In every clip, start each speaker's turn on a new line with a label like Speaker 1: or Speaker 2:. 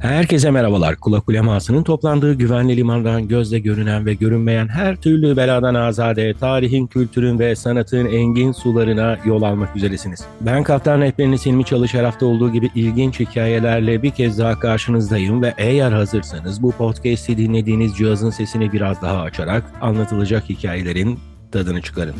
Speaker 1: Herkese merhabalar. Kulak ulemasının toplandığı güvenli limandan gözle görünen ve görünmeyen her türlü beladan azade, tarihin, kültürün ve sanatın engin sularına yol almak üzeresiniz. Ben Kaptan Rehberiniz Hilmi Çalış her hafta olduğu gibi ilginç hikayelerle bir kez daha karşınızdayım ve eğer hazırsanız bu podcast'i dinlediğiniz cihazın sesini biraz daha açarak anlatılacak hikayelerin tadını çıkarın.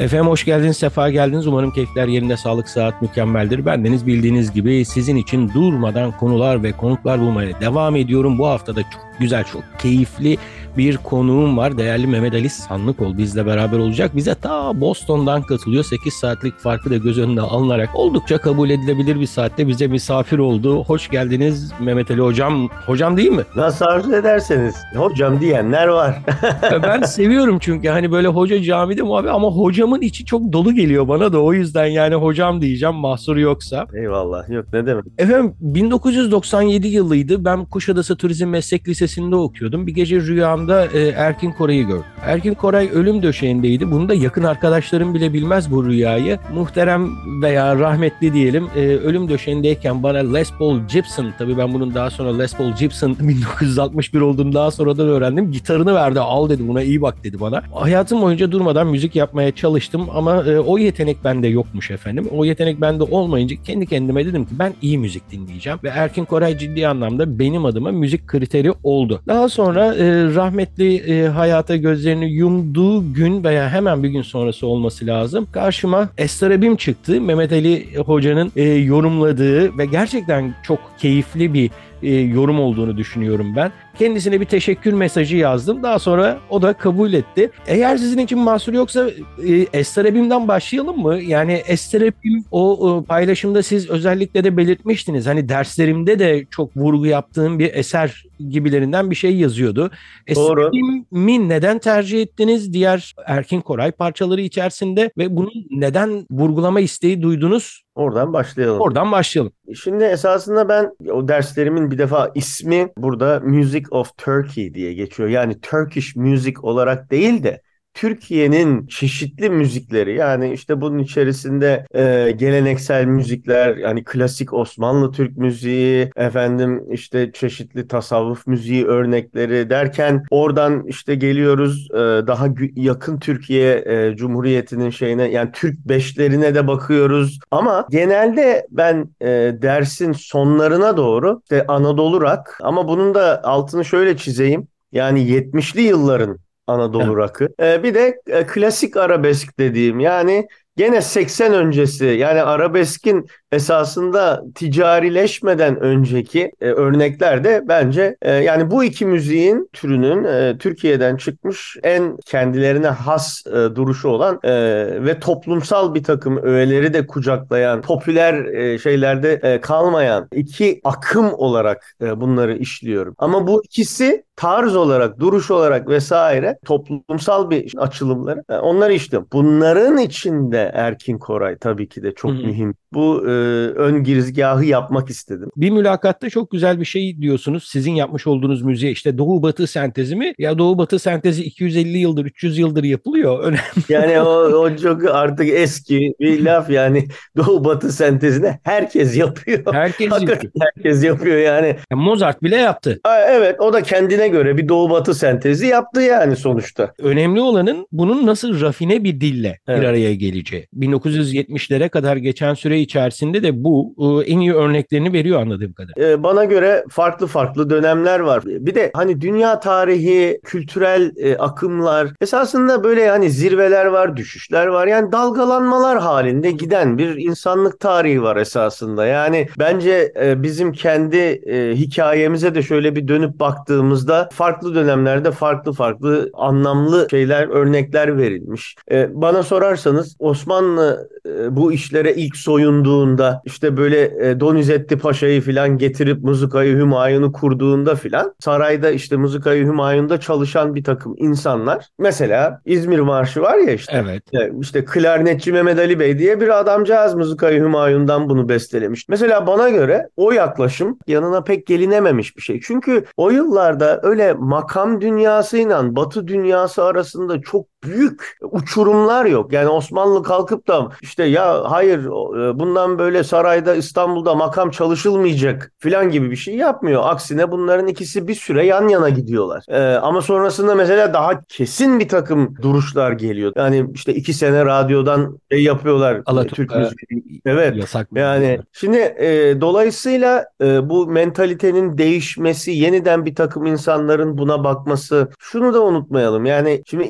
Speaker 1: Efendim hoş geldiniz, sefa geldiniz. Umarım keyifler yerinde, sağlık, saat mükemmeldir. Bendeniz bildiğiniz gibi sizin için durmadan konular ve konuklar bulmaya devam ediyorum. Bu haftada çok güzel, çok keyifli bir konuğum var. Değerli Mehmet Ali Sanlıkol bizle beraber olacak. Bize ta Boston'dan katılıyor. 8 saatlik farkı da göz önüne alınarak oldukça kabul edilebilir bir saatte bize misafir oldu. Hoş geldiniz Mehmet Ali Hocam. Hocam değil mi?
Speaker 2: Nasıl arzu ederseniz. Hocam diyenler var.
Speaker 1: ben seviyorum çünkü hani böyle hoca camide muhabbet ama hocamın içi çok dolu geliyor bana da o yüzden yani hocam diyeceğim mahsur yoksa.
Speaker 2: Eyvallah yok ne demek.
Speaker 1: Efendim 1997 yılıydı. Ben Kuşadası Turizm Meslek Lisesi'nde okuyordum. Bir gece rüyam rüyamda e, Erkin Koray'ı gördüm. Erkin Koray ölüm döşeğindeydi. Bunu da yakın arkadaşlarım bile bilmez bu rüyayı. Muhterem veya rahmetli diyelim e, ölüm döşeğindeyken bana Les Paul Gibson, tabii ben bunun daha sonra Les Paul Gibson 1961 olduğunu daha sonradan öğrendim. Gitarını verdi al dedi buna iyi bak dedi bana. Hayatım boyunca durmadan müzik yapmaya çalıştım ama e, o yetenek bende yokmuş efendim. O yetenek bende olmayınca kendi kendime dedim ki ben iyi müzik dinleyeceğim. Ve Erkin Koray ciddi anlamda benim adıma müzik kriteri oldu. Daha sonra e, rahmetli e, hayata gözlerini yumduğu gün veya hemen bir gün sonrası olması lazım. Karşıma Estarabim çıktı. Mehmet Ali Hoca'nın e, yorumladığı ve gerçekten çok keyifli bir e, yorum olduğunu düşünüyorum ben. Kendisine bir teşekkür mesajı yazdım. Daha sonra o da kabul etti. Eğer sizin için mahsur yoksa e, Esterebim'den başlayalım mı? Yani Esterebim o, o paylaşımda siz özellikle de belirtmiştiniz. Hani derslerimde de çok vurgu yaptığım bir eser gibilerinden bir şey yazıyordu. Esterebim'i neden tercih ettiniz? Diğer Erkin Koray parçaları içerisinde ve bunu neden vurgulama isteği duydunuz?
Speaker 2: Oradan başlayalım.
Speaker 1: Oradan başlayalım.
Speaker 2: Şimdi esasında ben o derslerimin bir defa ismi burada Music of Turkey diye geçiyor. Yani Turkish Music olarak değil de Türkiye'nin çeşitli müzikleri yani işte bunun içerisinde e, geleneksel müzikler yani klasik Osmanlı Türk müziği efendim işte çeşitli tasavvuf müziği örnekleri derken oradan işte geliyoruz e, daha yakın Türkiye e, Cumhuriyeti'nin şeyine yani Türk beşlerine de bakıyoruz. Ama genelde ben e, dersin sonlarına doğru işte Anadolu rock ama bunun da altını şöyle çizeyim. Yani 70'li yılların Anadolu rakı. Ee, bir de e, klasik arabesk dediğim yani gene 80 öncesi yani arabeskin esasında ticarileşmeden önceki e, örnekler de bence e, yani bu iki müziğin türünün e, Türkiye'den çıkmış en kendilerine has e, duruşu olan e, ve toplumsal bir takım öğeleri de kucaklayan, popüler e, şeylerde e, kalmayan iki akım olarak e, bunları işliyorum. Ama bu ikisi tarz olarak, duruş olarak vesaire toplumsal bir açılımları e, onları işte. Bunların içinde Erkin Koray tabii ki de çok Hı-hı. mühim. Bu e, ön girizgahı yapmak istedim.
Speaker 1: Bir mülakatta çok güzel bir şey diyorsunuz. Sizin yapmış olduğunuz müziğe işte Doğu Batı sentezi mi? Ya Doğu Batı sentezi 250 yıldır, 300 yıldır yapılıyor. Önemli.
Speaker 2: Yani o, o çok artık eski bir laf yani Doğu Batı sentezini herkes yapıyor.
Speaker 1: Herkes yapıyor.
Speaker 2: Herkes yapıyor yani.
Speaker 1: Ya Mozart bile yaptı.
Speaker 2: Evet o da kendine göre bir Doğu Batı sentezi yaptı yani sonuçta.
Speaker 1: Önemli olanın bunun nasıl rafine bir dille evet. bir araya geleceği. 1970'lere kadar geçen süre içerisinde de bu e, en iyi örneklerini veriyor anladığım kadarıyla.
Speaker 2: Ee, bana göre farklı farklı dönemler var. Bir de hani dünya tarihi, kültürel e, akımlar esasında böyle hani zirveler var, düşüşler var. Yani dalgalanmalar halinde giden bir insanlık tarihi var esasında. Yani bence e, bizim kendi e, hikayemize de şöyle bir dönüp baktığımızda farklı dönemlerde farklı farklı anlamlı şeyler, örnekler verilmiş. E, bana sorarsanız o Osmanlı e, bu işlere ilk soyunduğunda işte böyle e, Donizetti Paşa'yı filan getirip Mızıkayı Hümayun'u kurduğunda filan sarayda işte Mızıkayı Hümayun'da çalışan bir takım insanlar mesela İzmir Marşı var ya işte
Speaker 1: Evet.
Speaker 2: e, işte klarnetçi Mehmet Ali Bey diye bir adamcağız Mızıkayı Hümayun'dan bunu bestelemiş. Mesela bana göre o yaklaşım yanına pek gelinememiş bir şey. Çünkü o yıllarda öyle makam dünyasıyla batı dünyası arasında çok büyük uçurumlar yok. Yani Osmanlı kalkıp da işte ya hayır e, bundan böyle sarayda İstanbul'da makam çalışılmayacak filan gibi bir şey yapmıyor. Aksine bunların ikisi bir süre yan yana gidiyorlar. Ee, ama sonrasında mesela daha kesin bir takım duruşlar geliyor. Yani işte iki sene radyodan şey yapıyorlar.
Speaker 1: Alaturka
Speaker 2: Türk müziği. Evet.
Speaker 1: Yasak.
Speaker 2: Yani şimdi e, dolayısıyla e, bu mentalitenin değişmesi, yeniden bir takım insanların buna bakması, şunu da unutmayalım. Yani şimdi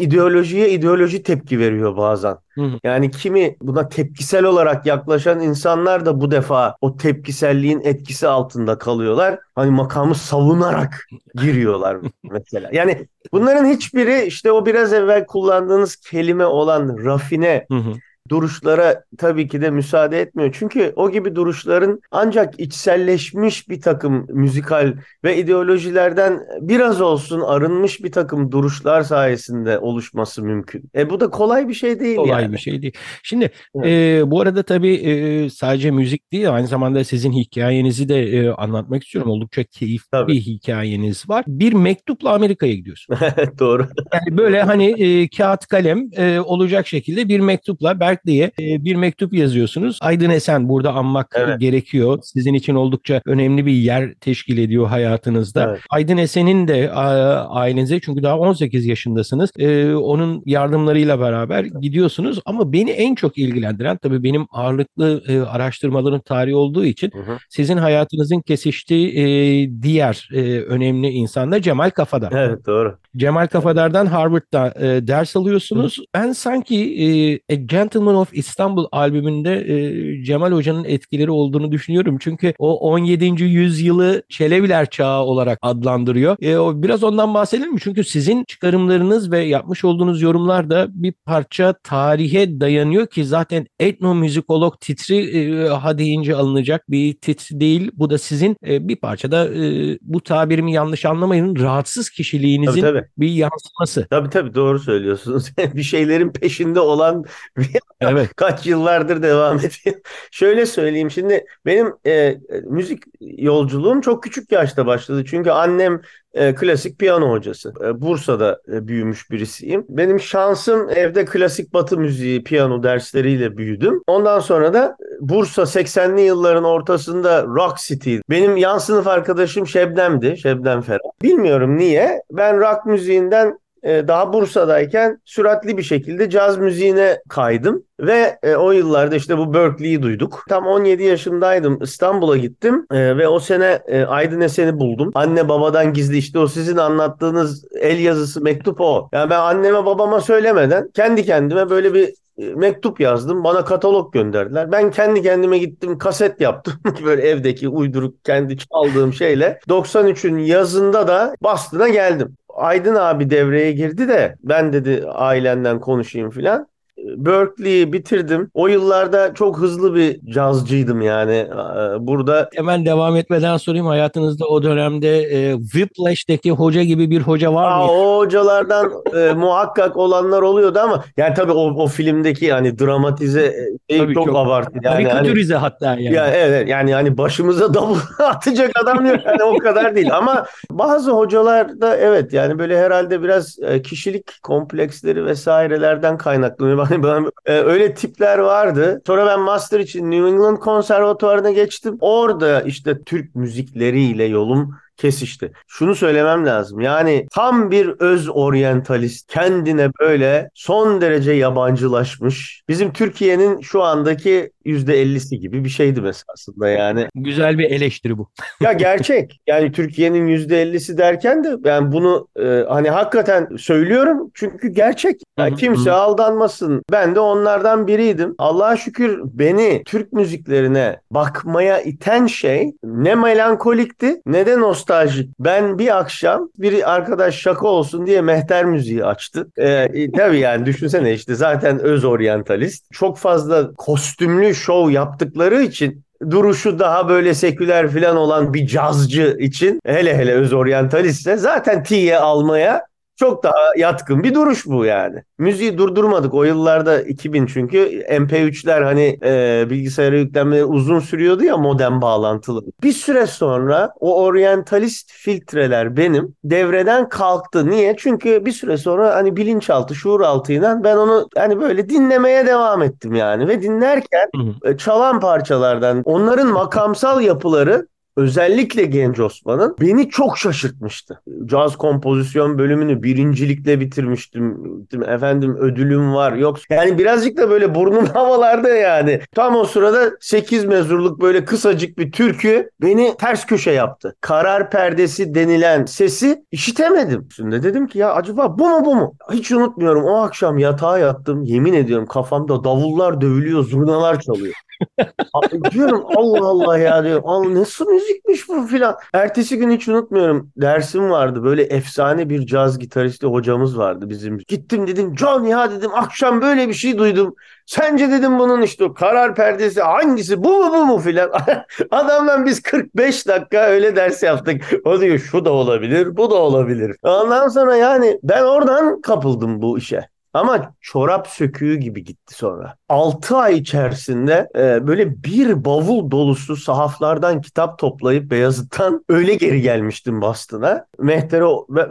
Speaker 2: ideolojiye ideoloji tepki veriyor bazen.
Speaker 1: Hı hı.
Speaker 2: Yani kimi buna tepkisel olarak yaklaşan insanlar da bu defa o tepkiselliğin etkisi altında kalıyorlar. Hani makamı savunarak giriyorlar mesela. Yani bunların hiçbiri işte o biraz evvel kullandığınız kelime olan rafine
Speaker 1: Hı hı.
Speaker 2: Duruşlara tabii ki de müsaade etmiyor. Çünkü o gibi duruşların ancak içselleşmiş bir takım müzikal ve ideolojilerden biraz olsun arınmış bir takım duruşlar sayesinde oluşması mümkün. E bu da kolay bir şey değil
Speaker 1: Kolay
Speaker 2: yani.
Speaker 1: bir şey değil. Şimdi
Speaker 2: Evet.
Speaker 1: e, bu arada tabii e, sadece müzik değil aynı zamanda sizin hikayenizi de e, anlatmak istiyorum. Oldukça keyifli
Speaker 2: Tabii.
Speaker 1: bir hikayeniz var. Bir mektupla Amerika'ya gidiyorsun.
Speaker 2: Doğru.
Speaker 1: Yani böyle hani e, kağıt kalem e, olacak şekilde bir mektupla Berkeley'e e, bir mektup yazıyorsunuz. Aydın Esen burada anmak
Speaker 2: Evet.
Speaker 1: gerekiyor. Sizin için oldukça önemli bir yer teşkil ediyor hayatınızda.
Speaker 2: Evet.
Speaker 1: Aydın Esen'in de ailenize çünkü daha 18 yaşındasınız. E, onun yardımlarıyla beraber gidiyorsunuz ama beni en çok ilgilendiren tabii benim ağırlıklı e, araştırmaların tarihi olduğu için
Speaker 2: Hı hı.
Speaker 1: sizin hayatınızın kesiştiği diğer önemli insan da Cemal Kafadar.
Speaker 2: Evet doğru.
Speaker 1: Cemal Kafadar'dan Harvard'da ders alıyorsunuz. Ben sanki A Gentleman of Istanbul albümünde e, Cemal Hoca'nın etkileri olduğunu düşünüyorum. Çünkü o 17. yüzyılı Çelebiler çağı olarak adlandırıyor. E, o, biraz ondan bahsedelim mi? Çünkü sizin çıkarımlarınız ve yapmış olduğunuz yorumlar da bir parça tarihe dayanıyor ki zaten etnomüzikolog titri e, ha deyince alınacak bir titri değil. Bu da sizin e, bir parçada e, bu tabirimi yanlış anlamayın rahatsız
Speaker 2: Tabii
Speaker 1: kişiliğinizin
Speaker 2: tabii.
Speaker 1: bir yansıması.
Speaker 2: Tabii tabii doğru söylüyorsunuz. bir şeylerin peşinde olan bir
Speaker 1: Evet.
Speaker 2: kaç yıllardır devam ediyor. Şöyle söyleyeyim şimdi benim e, müzik yolculuğum çok küçük yaşta başladı. Çünkü annem e, klasik piyano hocası. E, Bursa'da e, büyümüş birisiyim. Benim şansım evde klasik batı müziği, piyano dersleriyle büyüdüm. Ondan sonra da Bursa 80'li yılların ortasında Rock City. Benim yan sınıf arkadaşım Şebnem'di. Şebnem Ferah. Bilmiyorum niye. Ben rock müziğinden e, daha Bursa'dayken süratli bir şekilde caz müziğine kaydım ve e, o yıllarda işte bu Berkeley'i duyduk. Tam 17 yaşındaydım. İstanbul'a gittim e, ve o sene e, Aydın Esen'i buldum. Anne babadan gizli işte o sizin anlattığınız el yazısı mektup o. Yani ben anneme babama söylemeden kendi kendime böyle bir mektup yazdım. Bana katalog gönderdiler. Ben kendi kendime gittim kaset yaptım. Böyle evdeki uyduruk kendi çaldığım şeyle. 93'ün yazında da Boston'a geldim. Aydın abi devreye girdi de ben dedi ailenden konuşayım filan. Berkeley'i bitirdim. O yıllarda çok hızlı bir cazcıydım yani. Ee, Burada
Speaker 1: Hemen devam etmeden sorayım hayatınızda o dönemde e, Whiplash'teki hoca gibi bir hoca var mı?
Speaker 2: o hocalardan e, muhakkak olanlar oluyordu ama yani tabii o, o filmdeki hani dramatize e, şey
Speaker 1: Tabii
Speaker 2: çok,
Speaker 1: çok
Speaker 2: abartı yani. Hani,
Speaker 1: Karikatürize hatta yani.
Speaker 2: ya evet yani hani başımıza davul atacak adam yok yani o kadar değil ama bazı hocalar da evet yani böyle herhalde biraz e, kişilik kompleksleri vesairelerden kaynaklanıyor. Hani ben, e, öyle tipler vardı. Sonra ben master için New England Konservatuvarı'na geçtim. Orada işte Türk müzikleriyle yolum kesişti. Şunu söylemem lazım. Yani tam bir öz oryantalist, kendine böyle son derece yabancılaşmış. Bizim Türkiye'nin şu andaki %50'si gibi bir şeydi mesela aslında yani.
Speaker 1: Güzel bir eleştiri bu.
Speaker 2: Ya gerçek. Yani Türkiye'nin %50'si derken de ben bunu e, hani hakikaten söylüyorum çünkü gerçek. Ya
Speaker 1: Hı hı,
Speaker 2: kimse aldanmasın. Ben de onlardan biriydim. Allah'a şükür beni Türk müziklerine bakmaya iten şey ne melankolikti ne de nostalji nostaljik. Ben bir akşam bir arkadaş şaka olsun diye mehter müziği açtı. Ee, tabii yani düşünsene işte zaten öz oryantalist. Çok fazla kostümlü şov yaptıkları için duruşu daha böyle seküler falan olan bir cazcı için hele hele öz oryantalistse zaten tiye almaya çok daha yatkın bir duruş bu yani. Müziği durdurmadık o yıllarda 2000 çünkü MP3'ler hani e, bilgisayara yüklenmeleri uzun sürüyordu ya modem bağlantılı. Bir süre sonra o oryantalist filtreler benim devreden kalktı. Niye? Çünkü bir süre sonra hani bilinçaltı, şuur altıyla ben onu hani böyle dinlemeye devam ettim yani ve dinlerken e, çalan parçalardan onların makamsal yapıları özellikle Genç Osman'ın beni çok şaşırtmıştı. Caz kompozisyon bölümünü birincilikle bitirmiştim. Efendim ödülüm var. Yok yani birazcık da böyle burnum havalarda yani. Tam o sırada 8 mezurluk böyle kısacık bir türkü beni ters köşe yaptı. Karar perdesi denilen sesi işitemedim. Şimdi dedim ki ya acaba bu mu bu mu? Hiç unutmuyorum o akşam yatağa yattım. Yemin ediyorum kafamda davullar dövülüyor, zurnalar çalıyor. diyorum Allah Allah ya diyorum. Allah nasıl müzikmiş bu filan. Ertesi gün hiç unutmuyorum. Dersim vardı. Böyle efsane bir caz gitaristi hocamız vardı bizim. Gittim dedim John ya dedim akşam böyle bir şey duydum. Sence dedim bunun işte karar perdesi hangisi bu mu bu mu filan. Adamdan biz 45 dakika öyle ders yaptık. O diyor şu da olabilir bu da olabilir. Ondan sonra yani ben oradan kapıldım bu işe. Ama çorap söküğü gibi gitti sonra. 6 ay içerisinde e, böyle bir bavul dolusu sahaflardan kitap toplayıp Beyazıt'tan öyle geri gelmiştim Boston'a. Mehter'e,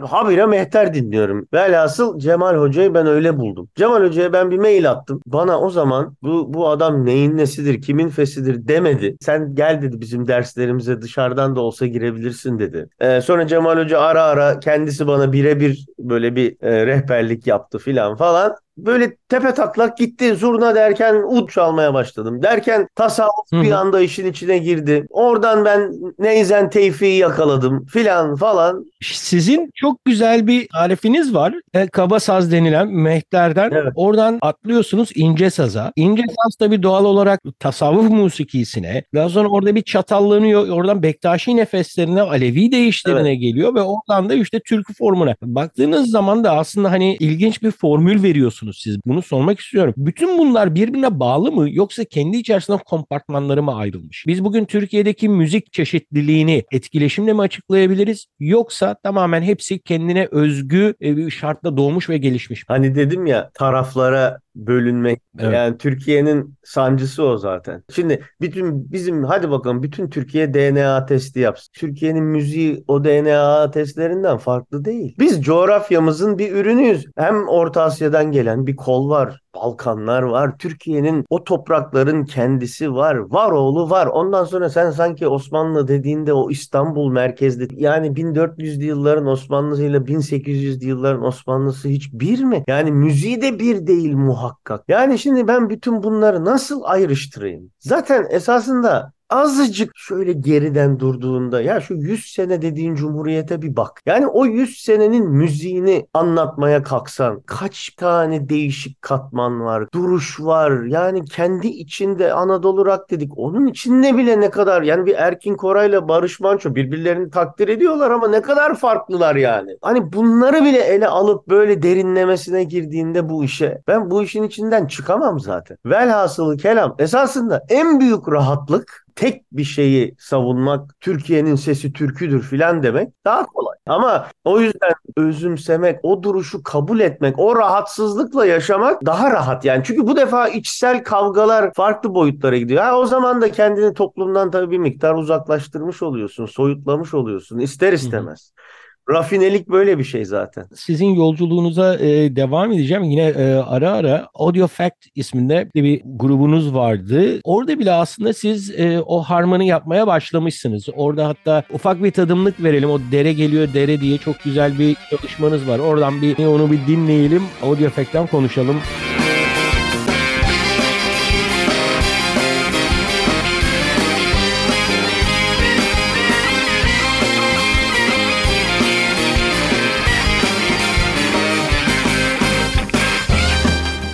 Speaker 2: habire Mehter dinliyorum. Velhasıl Cemal Hoca'yı ben öyle buldum. Cemal Hoca'ya ben bir mail attım. Bana o zaman bu, bu adam neyin nesidir, kimin fesidir demedi. Sen gel dedi bizim derslerimize dışarıdan da olsa girebilirsin dedi. E, sonra Cemal Hoca ara ara kendisi bana birebir böyle bir e, rehberlik yaptı filan falan falan böyle tepe taklak gitti zurna derken ud çalmaya başladım. Derken tasavvuf bir anda işin içine girdi. Oradan ben Neyzen Tevfik'i yakaladım filan falan.
Speaker 1: Sizin çok güzel bir tarifiniz var. E, kaba saz denilen mehterden. Evet. Oradan atlıyorsunuz ince saza. İnce saz tabii doğal olarak tasavvuf musikisine. Daha sonra orada bir çatallanıyor. Oradan Bektaşi nefeslerine, Alevi değişlerine evet. geliyor ve oradan da işte türkü formuna. Baktığınız zaman da aslında hani ilginç bir formül veriyorsunuz siz? Bunu sormak istiyorum. Bütün bunlar birbirine bağlı mı yoksa kendi içerisinde kompartmanları mı ayrılmış? Biz bugün Türkiye'deki müzik çeşitliliğini etkileşimle mi açıklayabiliriz yoksa tamamen hepsi kendine özgü e, şartla doğmuş ve gelişmiş?
Speaker 2: Hani dedim ya taraflara bölünmek. Evet. Yani Türkiye'nin sancısı o zaten. Şimdi bütün bizim hadi bakalım bütün Türkiye DNA testi yapsın. Türkiye'nin müziği o DNA testlerinden farklı değil. Biz coğrafyamızın bir ürünüyüz. Hem Orta Asya'dan gelen bir kol var. Balkanlar var. Türkiye'nin o toprakların kendisi var. Var oğlu var. Ondan sonra sen sanki Osmanlı dediğinde o İstanbul merkezli yani 1400'lü yılların Osmanlısı ile 1800'lü yılların Osmanlısı hiç bir mi? Yani müziği de bir değil muhakkak. Yani şimdi ben bütün bunları nasıl ayrıştırayım? Zaten esasında azıcık şöyle geriden durduğunda ya şu 100 sene dediğin cumhuriyete bir bak. Yani o 100 senenin müziğini anlatmaya kalksan kaç tane değişik katman var, duruş var. Yani kendi içinde Anadolu rock dedik. Onun içinde bile ne kadar yani bir Erkin Koray'la Barış Manço birbirlerini takdir ediyorlar ama ne kadar farklılar yani. Hani bunları bile ele alıp böyle derinlemesine girdiğinde bu işe ben bu işin içinden çıkamam zaten. Velhasılı kelam esasında en büyük rahatlık tek bir şeyi savunmak, Türkiye'nin sesi türküdür filan demek daha kolay. Ama o yüzden özümsemek, o duruşu kabul etmek, o rahatsızlıkla yaşamak daha rahat yani. Çünkü bu defa içsel kavgalar farklı boyutlara gidiyor. Ha, o zaman da kendini toplumdan tabii bir miktar uzaklaştırmış oluyorsun, soyutlamış oluyorsun ister istemez. Hı hı. Rafinelik böyle bir şey zaten.
Speaker 1: Sizin yolculuğunuza e, devam edeceğim. Yine e, ara ara Audio Fact isminde bir grubunuz vardı. Orada bile aslında siz e, o harmanı yapmaya başlamışsınız. Orada hatta ufak bir tadımlık verelim. O dere geliyor dere diye çok güzel bir çalışmanız var. Oradan bir onu bir dinleyelim. Audio Fact'ten konuşalım. Müzik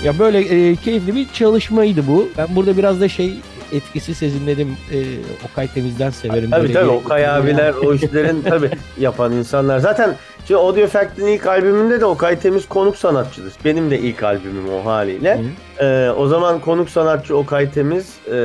Speaker 1: Ya böyle e, keyifli bir çalışmaydı bu. Ben burada biraz da şey etkisi sezinledim. E, Okay Temiz'den severim.
Speaker 2: Tabii
Speaker 1: Böyle
Speaker 2: tabii Okay abiler o işlerin tabii yapan insanlar. Zaten şimdi Audio Fact'in ilk albümünde de Okay Temiz konuk sanatçıdır. Benim de ilk albümüm o haliyle.
Speaker 1: Hı.
Speaker 2: Ee, o zaman konuk sanatçı Okay Temiz, e,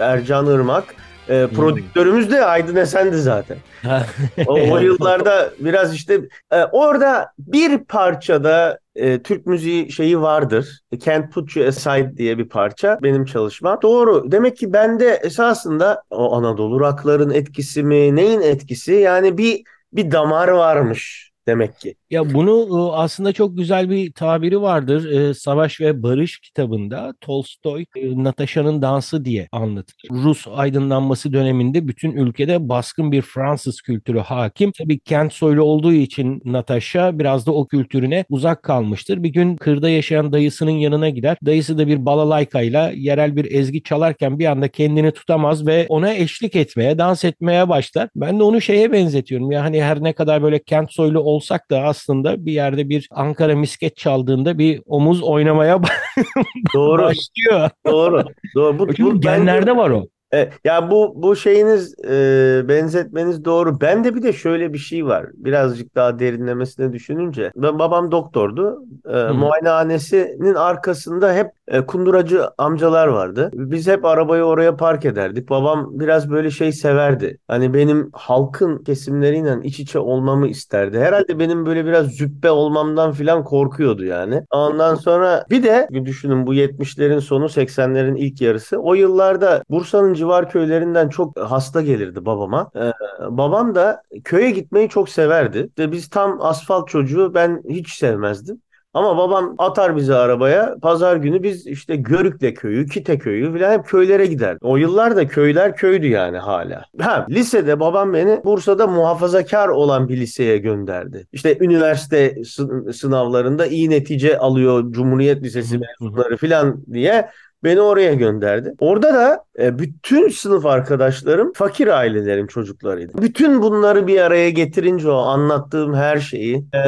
Speaker 2: Ercan Irmak. E, prodüktörümüz de Aydın Esen'di zaten. O, o yıllarda biraz işte e, orada bir parçada e, Türk müziği şeyi vardır. Can't Put You Aside diye bir parça benim çalışmam. Doğru. Demek ki bende esasında o Anadolu rockların etkisi mi, neyin etkisi? Yani bir bir damar varmış demek ki.
Speaker 1: Ya bunu aslında çok güzel bir tabiri vardır. Savaş ve Barış kitabında Tolstoy Natasha'nın dansı diye anlatır. Rus aydınlanması döneminde bütün ülkede baskın bir Fransız kültürü hakim. Tabii kent soylu olduğu için Natasha biraz da o kültürüne uzak kalmıştır. Bir gün kırda yaşayan dayısının yanına gider. Dayısı da bir balalaykayla yerel bir ezgi çalarken bir anda kendini tutamaz ve ona eşlik etmeye, dans etmeye başlar. Ben de onu şeye benzetiyorum. Ya hani her ne kadar böyle kent soylu olsak da aslında bir yerde bir Ankara misket çaldığında bir omuz oynamaya
Speaker 2: Doğru,
Speaker 1: başlıyor.
Speaker 2: doğru, doğru. Bu,
Speaker 1: Çünkü
Speaker 2: bu bence-
Speaker 1: genlerde var o.
Speaker 2: E, ya bu bu şeyiniz e, benzetmeniz doğru. Bende bir de şöyle bir şey var. Birazcık daha derinlemesine düşününce. Ben babam doktordu. E, muayenehanesinin arkasında hep e, kunduracı amcalar vardı. Biz hep arabayı oraya park ederdik. Babam biraz böyle şey severdi. Hani benim halkın kesimleriyle iç içe olmamı isterdi. Herhalde benim böyle biraz züppe olmamdan filan korkuyordu yani. Ondan sonra bir de düşünün bu 70'lerin sonu 80'lerin ilk yarısı. O yıllarda Bursa'nın civar köylerinden çok hasta gelirdi babama. Ee, babam da köye gitmeyi çok severdi. Ve biz tam asfalt çocuğu ben hiç sevmezdim. Ama babam atar bizi arabaya. Pazar günü biz işte Görükle köyü, Kite köyü falan hep köylere giderdik. O yıllarda köyler köydü yani hala. Ha, lisede babam beni Bursa'da muhafazakar olan bir liseye gönderdi. İşte üniversite sı- sınavlarında iyi netice alıyor Cumhuriyet Lisesi mezunları falan diye Beni oraya gönderdi. Orada da e, bütün sınıf arkadaşlarım fakir ailelerin çocuklarıydı. Bütün bunları bir araya getirince o anlattığım her şeyi e,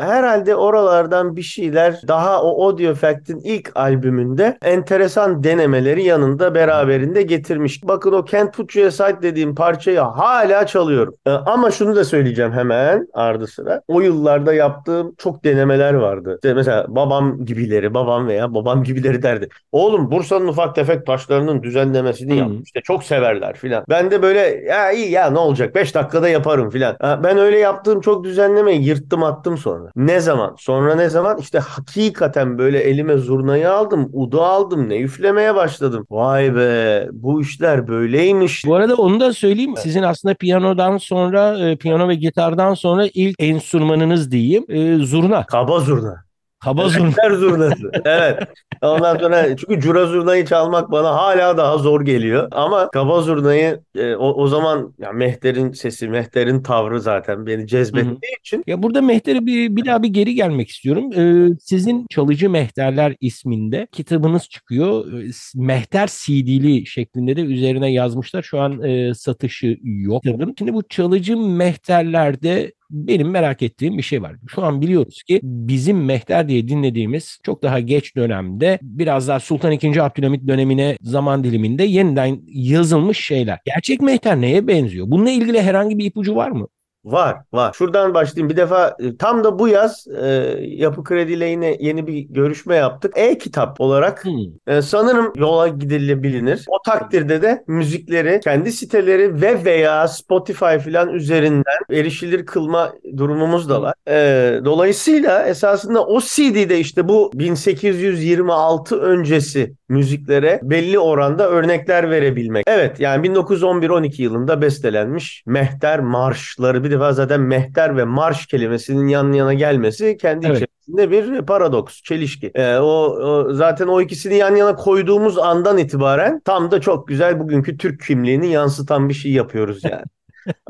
Speaker 2: herhalde oralardan bir şeyler daha o Audio Fact'in ilk albümünde enteresan denemeleri yanında beraberinde getirmiş. Bakın o Can't Put You Aside dediğim parçayı hala çalıyorum. E, ama şunu da söyleyeceğim hemen ardı sıra. O yıllarda yaptığım çok denemeler vardı. İşte mesela babam gibileri, babam veya babam gibileri derdi. Oğlum Bursa'nın ufak tefek taşlarının düzenlemesini yap. İşte çok severler filan. Ben de böyle ya iyi ya ne olacak 5 dakikada yaparım filan. Ben öyle yaptığım çok düzenlemeyi yırttım attım sonra. Ne zaman? Sonra ne zaman? İşte hakikaten böyle elime zurnayı aldım, udu aldım, ne üflemeye başladım. Vay be bu işler böyleymiş.
Speaker 1: Bu arada onu da söyleyeyim. Sizin aslında piyanodan sonra, e, piyano ve gitardan sonra ilk enstrümanınız diyeyim, e, zurna.
Speaker 2: Kaba zurna.
Speaker 1: Kaba zurna.
Speaker 2: Zurnası. Evet. Ondan sonra çünkü cura zurnayı çalmak bana hala daha zor geliyor. Ama kaba zurnayı e, o, o zaman ya Mehter'in sesi, Mehter'in tavrı zaten beni cezbettiği için
Speaker 1: Ya burada Mehter'e bir, bir daha bir geri gelmek istiyorum. Ee, sizin Çalıcı Mehterler isminde kitabınız çıkıyor. Ee, Mehter CD'li şeklinde de üzerine yazmışlar. Şu an e, satışı yok. Şimdi bu Çalıcı Mehterler'de benim merak ettiğim bir şey var. Şu an biliyoruz ki bizim Mehter diye dinlediğimiz çok daha geç dönemde biraz daha Sultan II. Abdülhamit dönemine zaman diliminde yeniden yazılmış şeyler. Gerçek Mehter neye benziyor? Bununla ilgili herhangi bir ipucu var mı?
Speaker 2: Var var. Şuradan başlayayım. Bir defa e, tam da bu yaz e, Yapı Kredi ile yine yeni bir görüşme yaptık. E-kitap olarak
Speaker 1: Hmm.
Speaker 2: e, sanırım yola gidilebilir. O takdirde de müzikleri kendi siteleri ve veya Spotify falan üzerinden erişilir kılma durumumuz da var. E, dolayısıyla esasında o CD'de işte bu 1826 öncesi müziklere belli oranda örnekler verebilmek. Evet yani 1911-12 yılında bestelenmiş Mehter marşları bir defa zaten Mehter ve marş kelimesinin yan yana gelmesi kendi
Speaker 1: Evet.
Speaker 2: içerisinde bir paradoks, çelişki. Ee, o, o zaten o ikisini yan yana koyduğumuz andan itibaren tam da çok güzel bugünkü Türk kimliğini yansıtan bir şey yapıyoruz yani.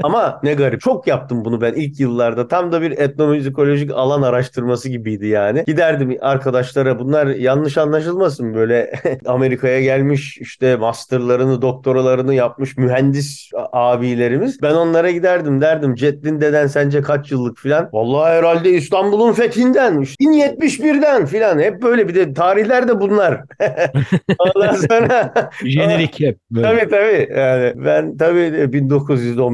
Speaker 2: Ama ne garip. Çok yaptım bunu ben ilk yıllarda. Tam da bir etnomüzikolojik alan araştırması gibiydi yani. Giderdim arkadaşlara bunlar yanlış anlaşılmasın böyle Amerika'ya gelmiş işte masterlarını, doktoralarını yapmış mühendis abilerimiz. Ben onlara giderdim derdim Ceddin deden sence kaç yıllık filan. Vallahi herhalde İstanbul'un fethinden 1071'den filan. Hep böyle bir de tarihler de bunlar. Ondan sonra
Speaker 1: Jenerik hep böyle.
Speaker 2: Tabii tabii. Yani ben tabii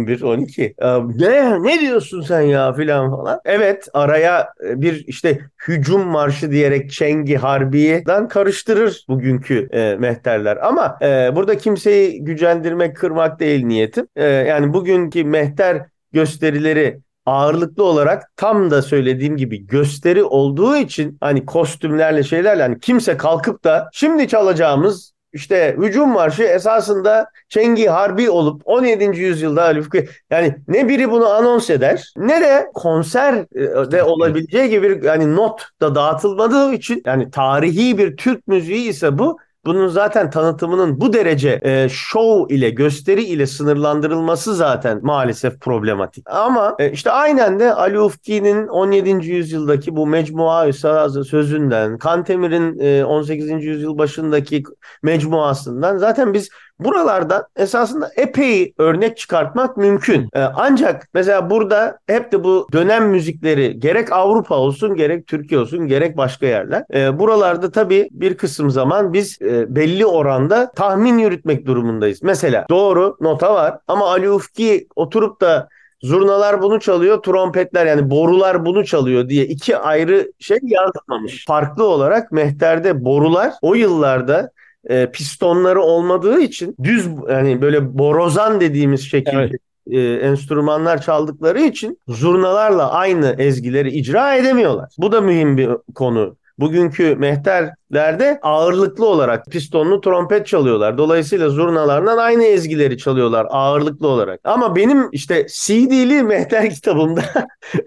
Speaker 2: 1911 12. Ne ne diyorsun sen ya filan falan. Evet araya bir işte hücum marşı diyerek Çengi Harbiye'den karıştırır bugünkü e, mehterler. Ama e, burada kimseyi gücendirmek, kırmak değil niyetim. E, yani bugünkü mehter gösterileri ağırlıklı olarak tam da söylediğim gibi gösteri olduğu için hani kostümlerle şeylerle hani kimse kalkıp da şimdi çalacağımız işte hücum marşı esasında Çengi Harbi olup 17. yüzyılda Halifki yani ne biri bunu anons eder ne de konser de olabileceği gibi yani not da dağıtılmadığı için yani tarihi bir Türk müziği ise bu bunun zaten tanıtımının bu derece e, show ile gösteri ile sınırlandırılması zaten maalesef problematik. Ama e, işte aynen de Ali Ufki'nin 17. yüzyıldaki bu mecmua sözünden, Kantemir'in e, 18. yüzyıl başındaki mecmuasından zaten biz Buralardan esasında epey örnek çıkartmak mümkün. Ee, ancak mesela burada hep de bu dönem müzikleri gerek Avrupa olsun gerek Türkiye olsun gerek başka yerler. E, buralarda tabii bir kısım zaman biz e, belli oranda tahmin yürütmek durumundayız. Mesela doğru nota var ama Ali Ufki oturup da Zurnalar bunu çalıyor, trompetler yani borular bunu çalıyor diye iki ayrı şey yazmamış. Farklı olarak mehterde borular o yıllarda e, pistonları olmadığı için düz yani böyle borozan dediğimiz şekilde evet. e, enstrümanlar çaldıkları için zurnalarla aynı ezgileri icra edemiyorlar. Bu da mühim bir konu. Bugünkü mehterlerde ağırlıklı olarak pistonlu trompet çalıyorlar. Dolayısıyla zurnalardan aynı ezgileri çalıyorlar ağırlıklı olarak. Ama benim işte CD'li mehter kitabımda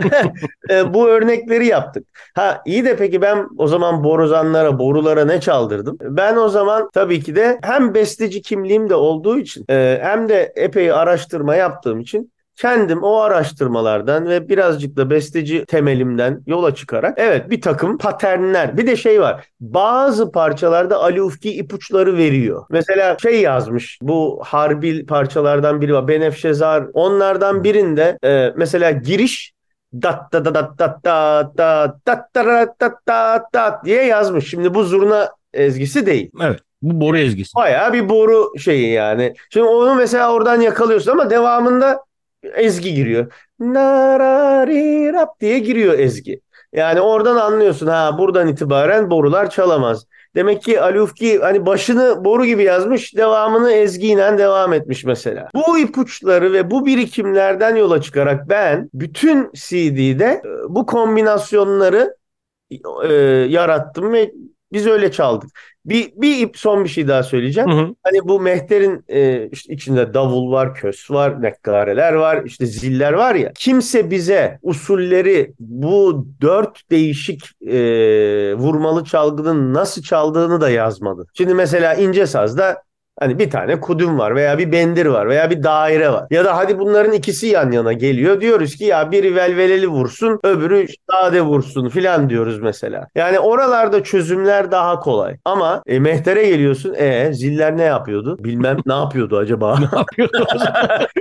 Speaker 2: e, bu örnekleri yaptık. Ha iyi de peki ben o zaman borozanlara, borulara ne çaldırdım? Ben o zaman tabii ki de hem besteci kimliğim de olduğu için e, hem de epey araştırma yaptığım için kendim o araştırmalardan ve birazcık da besteci temelimden yola çıkarak evet bir takım paternler bir de şey var bazı parçalarda Ali Ufki ipuçları veriyor. Mesela şey yazmış bu harbi parçalardan biri var Benefşezar onlardan birinde e, mesela giriş dat da da dat dat da da dat da dat dat dat diye yazmış. Şimdi bu zurna ezgisi değil.
Speaker 1: Evet. Bu boru ezgisi.
Speaker 2: Bayağı bir boru şeyi yani. Şimdi onu mesela oradan yakalıyorsun ama devamında ezgi giriyor. Nararirap diye giriyor ezgi. Yani oradan anlıyorsun ha buradan itibaren borular çalamaz. Demek ki Alufki hani başını boru gibi yazmış, devamını ezgiyle devam etmiş mesela. Bu ipuçları ve bu birikimlerden yola çıkarak ben bütün CD'de e, bu kombinasyonları e, yarattım ve biz öyle çaldık. Bir, bir son bir şey daha söyleyeceğim. Hı hı. Hani bu mehter'in e, işte içinde davul var, kös var, nekkareler var, işte ziller var ya. Kimse bize usulleri bu dört değişik e, vurmalı çalgının nasıl çaldığını da yazmadı. Şimdi mesela ince sazda Hani bir tane kudüm var veya bir bendir var veya bir daire var. Ya da hadi bunların ikisi yan yana geliyor. Diyoruz ki ya biri velveleli vursun öbürü sade vursun filan diyoruz mesela. Yani oralarda çözümler daha kolay. Ama e, mehtere geliyorsun. E ziller ne yapıyordu? Bilmem ne yapıyordu acaba? ne yapıyordu?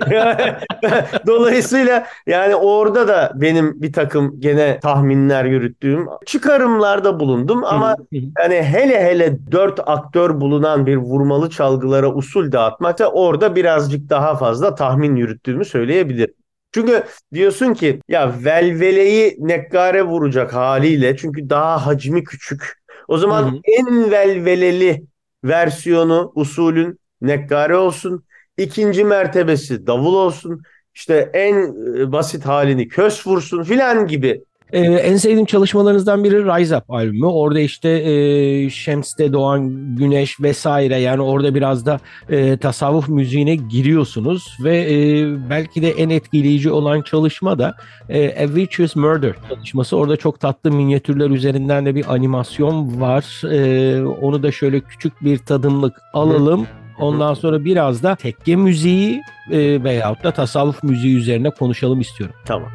Speaker 2: Dolayısıyla yani orada da benim bir takım gene tahminler yürüttüğüm çıkarımlarda bulundum ama yani hele hele dört aktör bulunan bir vurmalı çalgı algılara usul dağıtmakta orada birazcık daha fazla tahmin yürüttüğümü söyleyebilirim. Çünkü diyorsun ki ya velveleyi nekkare vuracak haliyle çünkü daha hacmi küçük. O zaman hı hı. en velveleli versiyonu usulün nekkare olsun. İkinci mertebesi davul olsun. İşte en e, basit halini kös vursun filan gibi
Speaker 1: ee, en sevdiğim çalışmalarınızdan biri Rise Up albümü. Orada işte e, Şems'te doğan güneş vesaire yani orada biraz da e, tasavvuf müziğine giriyorsunuz ve e, belki de en etkileyici olan çalışma da e, A Witch's Murder çalışması. Orada çok tatlı minyatürler üzerinden de bir animasyon var. E, onu da şöyle küçük bir tadımlık alalım. Ondan sonra biraz da tekke müziği e, veyahut da tasavvuf müziği üzerine konuşalım istiyorum.
Speaker 2: Tamam.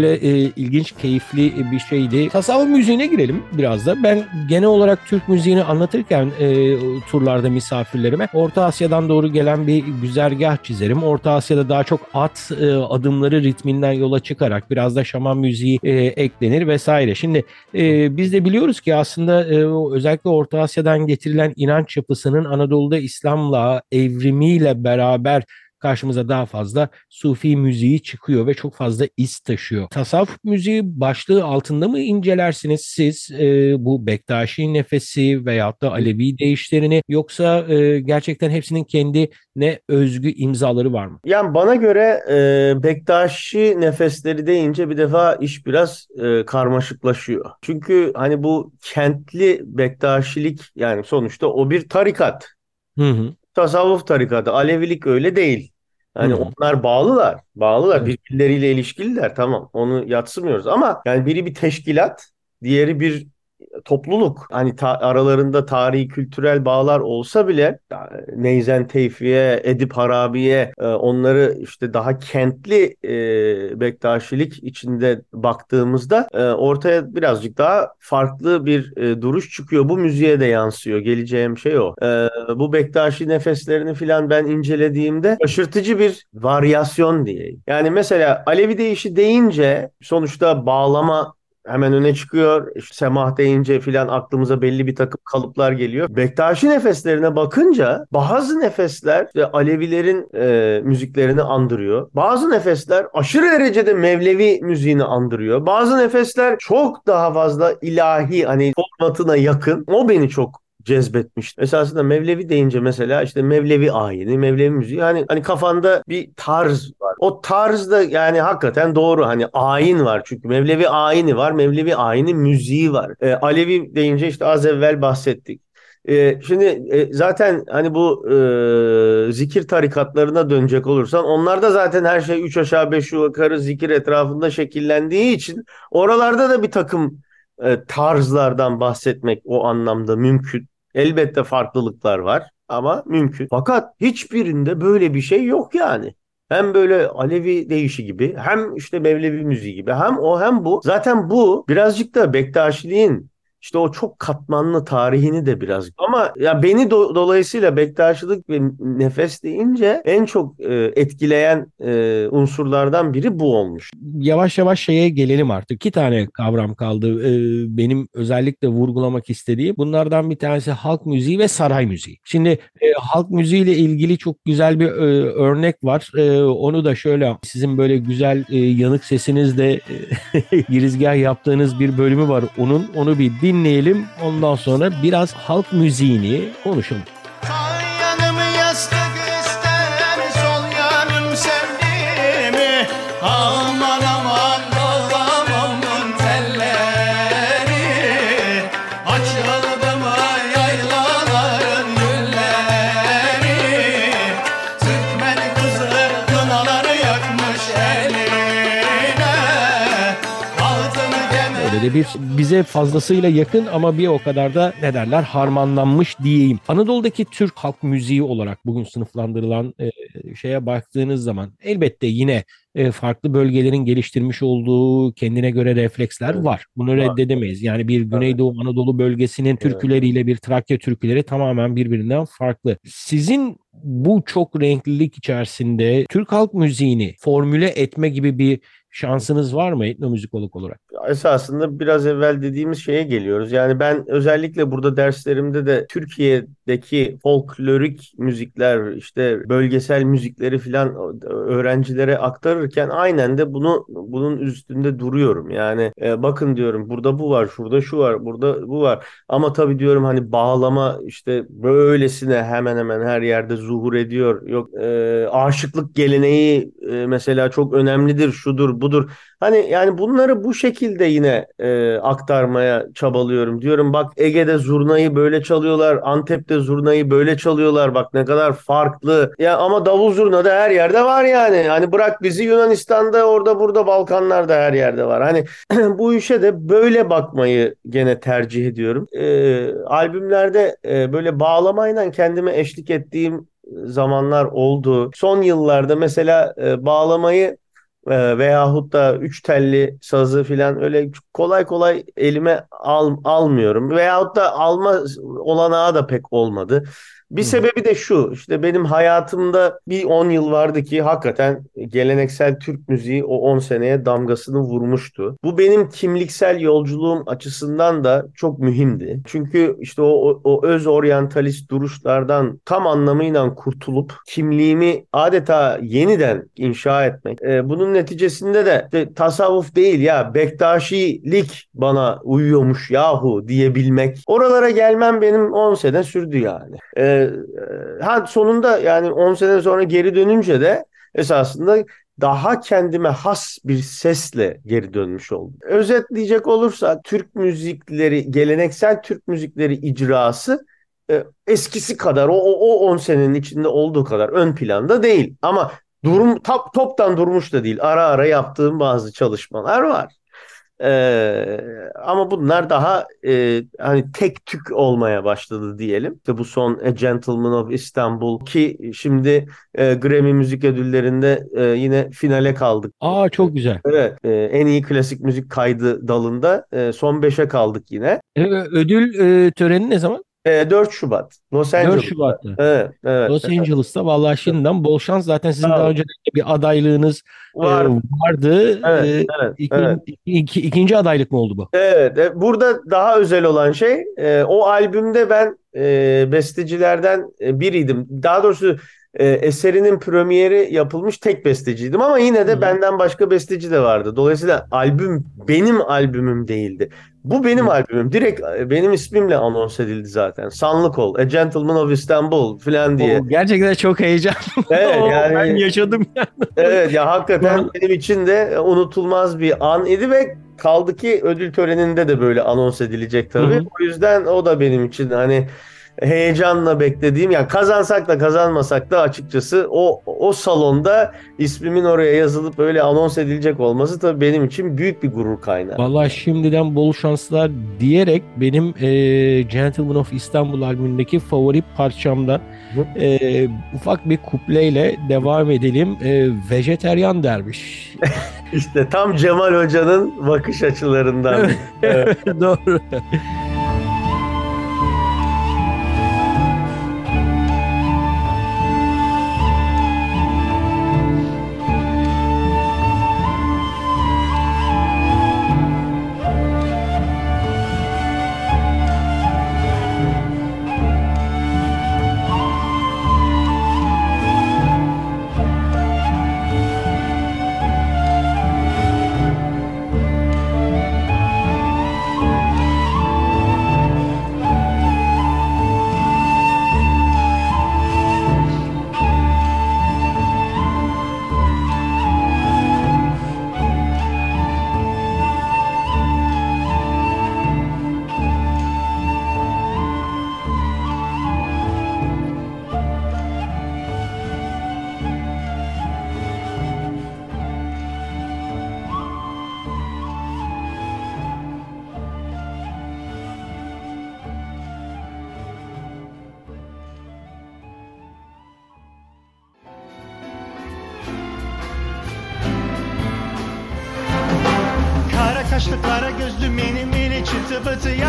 Speaker 1: Böyle e, ilginç, keyifli bir şeydi. Tasavvuf müziğine girelim biraz da. Ben genel olarak Türk müziğini anlatırken e, turlarda misafirlerime Orta Asya'dan doğru gelen bir güzergah çizerim. Orta Asya'da daha çok at e, adımları ritminden yola çıkarak biraz da şaman müziği e, eklenir vesaire. Şimdi e, biz de biliyoruz ki aslında e, özellikle Orta Asya'dan getirilen inanç yapısının Anadolu'da İslam'la evrimiyle beraber karşımıza daha fazla sufi müziği çıkıyor ve çok fazla iz taşıyor. Tasavvuf müziği başlığı altında mı incelersiniz siz e, bu Bektaşi nefesi veyahut da Alevi değişlerini yoksa e, gerçekten hepsinin kendine özgü imzaları var mı?
Speaker 2: Yani bana göre e, Bektaşi nefesleri deyince bir defa iş biraz e, karmaşıklaşıyor. Çünkü hani bu kentli Bektaşilik yani sonuçta o bir tarikat.
Speaker 1: Hı hı.
Speaker 2: Tasavvuf tarikatı. Alevilik öyle değil. Yani
Speaker 1: Hı hı.
Speaker 2: onlar bağlılar. Bağlılar.
Speaker 1: Evet.
Speaker 2: Birbirleriyle ilişkililer. Tamam. Onu yatsımıyoruz ama yani biri bir teşkilat, diğeri bir topluluk. Hani ta- aralarında tarihi kültürel bağlar olsa bile Neyzen Tevfi'ye, Edip Harabi'ye e, onları işte daha kentli e, Bektaşilik içinde baktığımızda e, ortaya birazcık daha farklı bir e, duruş çıkıyor. Bu müziğe de yansıyor. Geleceğim şey o. E, bu Bektaşi nefeslerini filan ben incelediğimde şaşırtıcı bir varyasyon diyeyim. Yani mesela Alevi deyişi deyince sonuçta bağlama hemen öne çıkıyor. İşte semah deyince filan aklımıza belli bir takım kalıplar geliyor. Bektaşi nefeslerine bakınca bazı nefesler işte Alevilerin e, müziklerini andırıyor. Bazı nefesler aşırı derecede Mevlevi müziğini andırıyor. Bazı nefesler çok daha fazla ilahi hani formatına yakın. O beni çok cezbetmişti. Esasında Mevlevi deyince mesela işte Mevlevi ayini, Mevlevi müziği hani hani kafanda bir tarz var. O tarz da yani hakikaten doğru. Hani ayin var çünkü Mevlevi ayini var, Mevlevi ayini müziği var. E, Alevi deyince işte az evvel bahsettik. E, şimdi e, zaten hani bu e, zikir tarikatlarına dönecek olursan onlarda zaten her şey üç aşağı beş yukarı zikir etrafında şekillendiği için oralarda da bir takım e, tarzlardan bahsetmek o anlamda mümkün. Elbette farklılıklar var ama mümkün. Fakat hiçbirinde böyle bir şey yok yani. Hem böyle Alevi deyişi gibi hem işte Mevlevi müziği gibi hem o hem bu. Zaten bu birazcık da Bektaşiliğin işte o çok katmanlı tarihini de biraz ama ya beni do- dolayısıyla Bektaşılık ve nefes deyince en çok e, etkileyen e, unsurlardan biri bu olmuş.
Speaker 1: Yavaş yavaş şeye gelelim artık. İki tane kavram kaldı e, benim özellikle vurgulamak istediğim. Bunlardan bir tanesi halk müziği ve saray müziği. Şimdi e, halk müziği ile ilgili çok güzel bir e, örnek var. E, onu da şöyle sizin böyle güzel e, yanık sesinizle e, girizgah yaptığınız bir bölümü var. Onun onu bir dinleyelim. Ondan sonra biraz halk müziğini konuşalım.
Speaker 3: İster. Aman
Speaker 1: bir bize fazlasıyla yakın ama bir o kadar da ne derler harmanlanmış diyeyim. Anadolu'daki Türk halk müziği olarak bugün sınıflandırılan e, şeye baktığınız zaman elbette yine e, farklı bölgelerin geliştirmiş olduğu kendine göre refleksler
Speaker 2: Evet.
Speaker 1: var. Bunu
Speaker 2: Var.
Speaker 1: reddedemeyiz. Yani bir Güneydoğu Anadolu bölgesinin türküleriyle bir Trakya türküleri tamamen birbirinden farklı. Sizin bu çok renklilik içerisinde Türk halk müziğini formüle etme gibi bir şansınız var mı etnomüzikolog olarak?
Speaker 2: esasında biraz evvel dediğimiz şeye geliyoruz. Yani ben özellikle burada derslerimde de Türkiye'deki folklorik müzikler, işte bölgesel müzikleri filan öğrencilere aktarırken aynen de bunu bunun üstünde duruyorum. Yani e, bakın diyorum burada bu var, şurada şu var, burada bu var. Ama tabii diyorum hani bağlama işte böylesine hemen hemen her yerde zuhur ediyor. Yok e, aşıklık geleneği e, mesela çok önemlidir, şudur, budur. Hani yani bunları bu şekilde yine e, aktarmaya çabalıyorum. Diyorum bak Ege'de zurnayı böyle çalıyorlar, Antep'te zurnayı böyle çalıyorlar. Bak ne kadar farklı. Ya ama davul zurna da her yerde var yani. Hani bırak bizi Yunanistan'da, orada burada Balkanlar'da her yerde var. Hani bu işe de böyle bakmayı gene tercih ediyorum. E, albümlerde e, böyle bağlamayla kendime eşlik ettiğim zamanlar oldu. Son yıllarda mesela e, bağlamayı e, veyahut da üç telli sazı filan öyle kolay kolay elime al, almıyorum. Veyahut da alma olanağı da pek olmadı. Bir sebebi de şu işte benim hayatımda bir 10 yıl vardı ki hakikaten geleneksel Türk müziği o 10 seneye damgasını vurmuştu. Bu benim kimliksel yolculuğum açısından da çok mühimdi. Çünkü işte o, o, öz oryantalist duruşlardan tam anlamıyla kurtulup kimliğimi adeta yeniden inşa etmek. Ee, bunun neticesinde de işte, tasavvuf değil ya Bektaşilik bana uyuyormuş yahu diyebilmek. Oralara gelmem benim 10 sene sürdü yani. Ee, ha sonunda yani 10 sene sonra geri dönünce de esasında daha kendime has bir sesle geri dönmüş oldum. Özetleyecek olursa Türk müzikleri, geleneksel Türk müzikleri icrası e, eskisi kadar o, o 10 senenin içinde olduğu kadar ön planda değil. Ama durum top, toptan durmuş da değil. Ara ara yaptığım bazı çalışmalar var. Ee, ama bunlar daha e, hani tek tük olmaya başladı diyelim. İşte bu son A Gentleman of Istanbul ki şimdi e, Grammy Müzik Ödülleri'nde e, yine finale kaldık.
Speaker 1: Aa çok güzel.
Speaker 2: Evet, e, en iyi klasik müzik kaydı dalında e, son 5'e kaldık yine.
Speaker 1: E, ödül e, töreni ne zaman?
Speaker 2: E, 4 Şubat. Los
Speaker 1: 4
Speaker 2: Angeles'ta.
Speaker 1: Şubat'ta.
Speaker 2: Evet, evet.
Speaker 1: Los Angeles'ta vallahi şimdiden bol şans. Zaten sizin
Speaker 2: Sağ
Speaker 1: daha önce bir adaylığınız e,
Speaker 2: Var.
Speaker 1: vardı.
Speaker 2: Evet,
Speaker 1: E,
Speaker 2: evet,
Speaker 1: iki-
Speaker 2: evet.
Speaker 1: iki- ikinci adaylık mı oldu bu?
Speaker 2: Evet, e, burada daha özel olan şey e, o albümde ben e, bestecilerden biriydim. Daha doğrusu e, eserinin premieri yapılmış tek besteciydim ama yine de
Speaker 1: Hı.
Speaker 2: benden başka besteci de vardı. Dolayısıyla albüm benim albümüm değildi. Bu benim
Speaker 1: Hı.
Speaker 2: albümüm. Direkt e, benim ismimle anons edildi zaten. Sanlık ol, A Gentleman of Istanbul falan diye.
Speaker 1: O gerçekten çok heyecanlı.
Speaker 2: Evet yani
Speaker 1: ben yaşadım.
Speaker 2: Evet ya hakikaten benim için de unutulmaz bir an idi ve kaldı ki ödül töreninde de böyle anons edilecek tabii.
Speaker 1: Hı hı.
Speaker 2: O yüzden o da benim için hani heyecanla beklediğim yani kazansak da kazanmasak da açıkçası o o salonda ismimin oraya yazılıp öyle anons edilecek olması tabii benim için büyük bir gurur kaynağı.
Speaker 1: Vallahi şimdiden bol şanslar diyerek benim e, Gentleman of Istanbul albümündeki favori parçamdan
Speaker 2: Hı.
Speaker 1: e, ufak bir kupleyle devam edelim. E, Vejeteryan derviş.
Speaker 2: İşte tam Cemal Hoca'nın bakış açılarından. Evet.
Speaker 1: Doğru.
Speaker 3: liberty.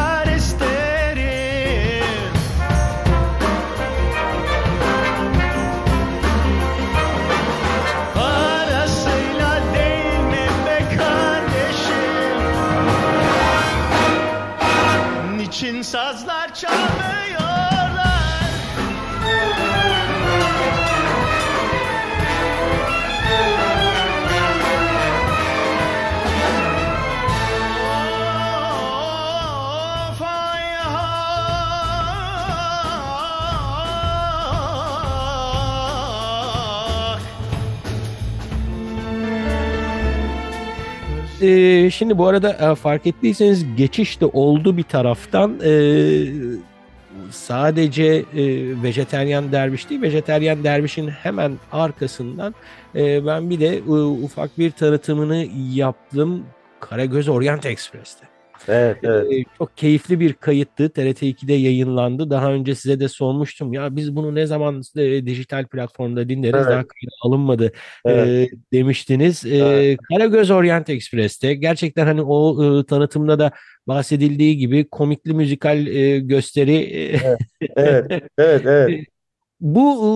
Speaker 1: Ee, şimdi bu arada e, fark ettiyseniz geçiş de oldu bir taraftan. Ee, sadece e, vejeteryan derviş değil, vejeteryan dervişin hemen arkasından e, ben bir de e, ufak bir tanıtımını yaptım Karagöz Orient Express'te.
Speaker 2: Evet, evet.
Speaker 1: Ee, çok keyifli bir kayıttı. TRT 2'de yayınlandı. Daha önce size de sormuştum. Ya biz bunu ne zaman e, dijital platformda dinleriz?
Speaker 2: Evet.
Speaker 1: Daha kayıt alınmadı
Speaker 2: Evet.
Speaker 1: e, demiştiniz. E,
Speaker 2: Evet.
Speaker 1: Karagöz Orient Express'te gerçekten hani o e, tanıtımda da bahsedildiği gibi komikli müzikal e, gösteri e,
Speaker 2: Evet, evet, evet.
Speaker 1: bu e,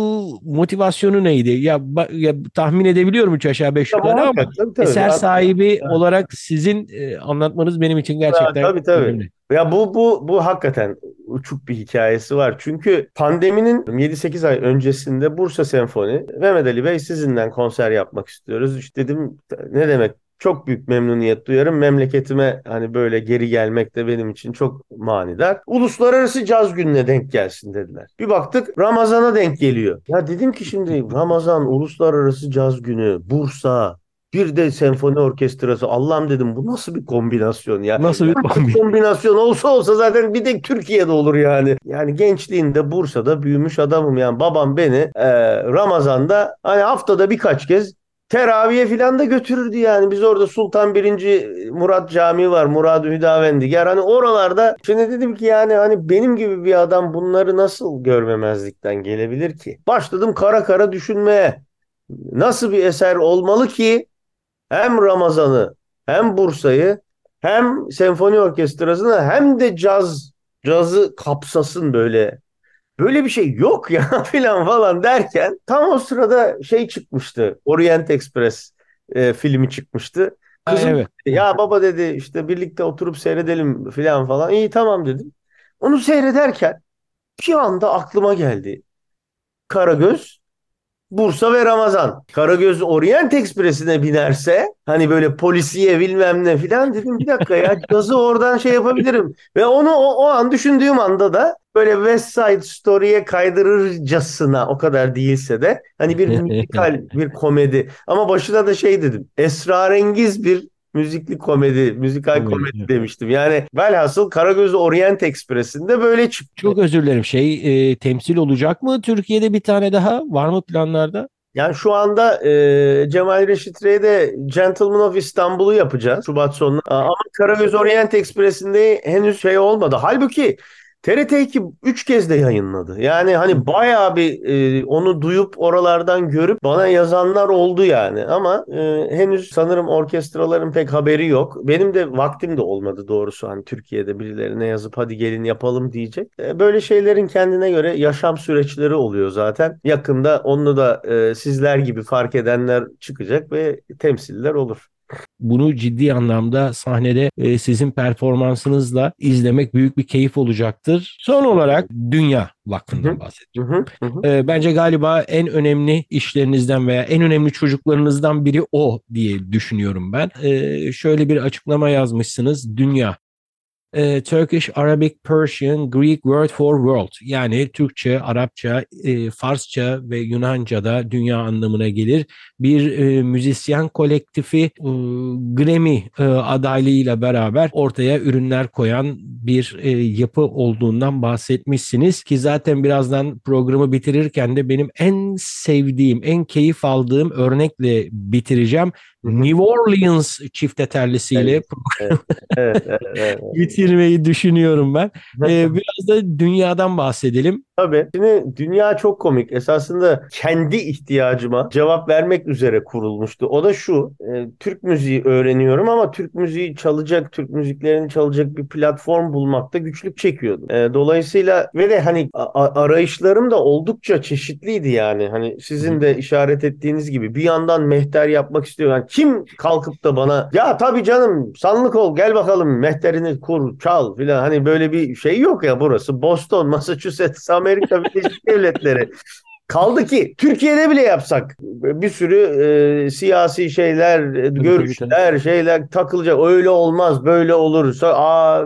Speaker 1: motivasyonu neydi? Ya, ya tahmin edebiliyorum üç aşağı beş yukarı ama
Speaker 2: Muhakkak, tabii, tabii.
Speaker 1: eser sahibi
Speaker 2: Evet.
Speaker 1: olarak sizin e, anlatmanız benim için gerçekten
Speaker 2: tabii, tabii.
Speaker 1: önemli.
Speaker 2: Ya bu bu bu hakikaten uçuk bir hikayesi var. Çünkü pandeminin 7-8 ay öncesinde Bursa Senfoni Mehmet Ali Bey sizinden konser yapmak istiyoruz. İşte dedim ne demek çok büyük memnuniyet duyarım. Memleketime hani böyle geri gelmek de benim için çok manidar. Uluslararası Caz Günü'ne denk gelsin dediler. Bir baktık Ramazan'a denk geliyor. Ya dedim ki şimdi Ramazan Uluslararası Caz Günü, Bursa, bir de senfoni orkestrası. Allah'ım dedim bu nasıl bir kombinasyon ya?
Speaker 1: Nasıl bir
Speaker 2: Böyle
Speaker 1: kombi?
Speaker 2: kombinasyon olsa olsa zaten bir tek Türkiye'de olur yani. Yani gençliğinde Bursa'da büyümüş adamım yani. Babam beni e, Ramazan'da hani haftada birkaç kez teraviye filan da götürürdü yani. Biz orada Sultan 1. Murat Camii var. Murad-ı Hüdavendigar. Hani oralarda şimdi dedim ki yani hani benim gibi bir adam bunları nasıl görmemezlikten gelebilir ki? Başladım kara kara düşünmeye. Nasıl bir eser olmalı ki hem Ramazan'ı hem Bursa'yı hem senfoni orkestrasını hem de caz cazı kapsasın böyle. Böyle bir şey yok ya filan falan derken tam o sırada şey çıkmıştı. Orient Express e, filmi çıkmıştı. Kızım
Speaker 1: evet.
Speaker 2: ya baba dedi işte birlikte oturup seyredelim filan falan. İyi tamam dedim. Onu seyrederken bir anda aklıma geldi. Karagöz Bursa ve Ramazan. Karagöz Orient Ekspresi'ne binerse hani böyle polisiye bilmem ne filan dedim bir dakika ya cazı oradan şey yapabilirim. Ve onu o, o an düşündüğüm anda da böyle West Side Story'ye kaydırırcasına o kadar değilse de hani bir müzikal bir komedi ama başına da şey dedim esrarengiz bir müzikli komedi, müzikal
Speaker 1: Komedi,
Speaker 2: komedi demiştim. Yani velhasıl Karagöz Orient Ekspresi'nde böyle çıktı.
Speaker 1: Çok özür dilerim. Şey e, temsil olacak mı? Türkiye'de bir tane daha var mı planlarda?
Speaker 2: Yani şu anda e, Cemal Reşit Rey'de Gentleman of İstanbul'u yapacağız Şubat sonunda. Ama Karagöz Orient Ekspresi'nde henüz şey olmadı. Halbuki TRT 2 3 kez de yayınladı. Yani hani bayağı bir e, onu duyup oralardan görüp bana yazanlar oldu yani. Ama e, henüz sanırım orkestraların pek haberi yok. Benim de vaktim de olmadı doğrusu hani Türkiye'de birilerine yazıp hadi gelin yapalım diyecek. E, böyle şeylerin kendine göre yaşam süreçleri oluyor zaten. Yakında onu da e, sizler gibi fark edenler çıkacak ve temsiller olur.
Speaker 1: Bunu ciddi anlamda sahnede e, sizin performansınızla izlemek büyük bir keyif olacaktır. Son olarak Dünya Vakfı'ndan bahsedeceğim.
Speaker 2: Hı hı, hı hı.
Speaker 1: E, bence galiba en önemli işlerinizden veya en önemli çocuklarınızdan biri o diye düşünüyorum ben. E, şöyle bir açıklama yazmışsınız. Dünya. E, Turkish, Arabic, Persian, Greek word for world. Yani Türkçe, Arapça, e, Farsça ve Yunanca'da dünya anlamına gelir. Bir e, müzisyen kolektifi e, Grammy e, adaylığıyla beraber ortaya ürünler koyan bir e, yapı olduğundan bahsetmişsiniz ki zaten birazdan programı bitirirken de benim en sevdiğim, en keyif aldığım örnekle bitireceğim. New Orleans çifteterlisiyle
Speaker 2: Evet. Evet, evet, evet, evet.
Speaker 1: bitirmeyi düşünüyorum ben. Ee, biraz da dünyadan bahsedelim.
Speaker 2: Tabii. Şimdi dünya çok komik. Esasında kendi ihtiyacıma cevap vermek üzere kurulmuştu. O da şu. e, Türk müziği öğreniyorum ama Türk müziği çalacak, Türk müziklerini çalacak bir platform bulmakta güçlük çekiyordum. E, dolayısıyla ve de hani a- arayışlarım da oldukça çeşitliydi yani. Hani sizin de işaret ettiğiniz gibi bir yandan mehter yapmak istiyor. Yani kim kalkıp da bana ya tabii canım sanlık ol gel bakalım mehterini kur çal filan hani böyle bir şey yok ya burası Boston, Massachusetts, Amerika Birleşik Devletleri. Kaldı ki Türkiye'de bile yapsak bir sürü e, siyasi şeyler, e, görüşler, şeyler takılacak. Öyle olmaz, böyle olursa aa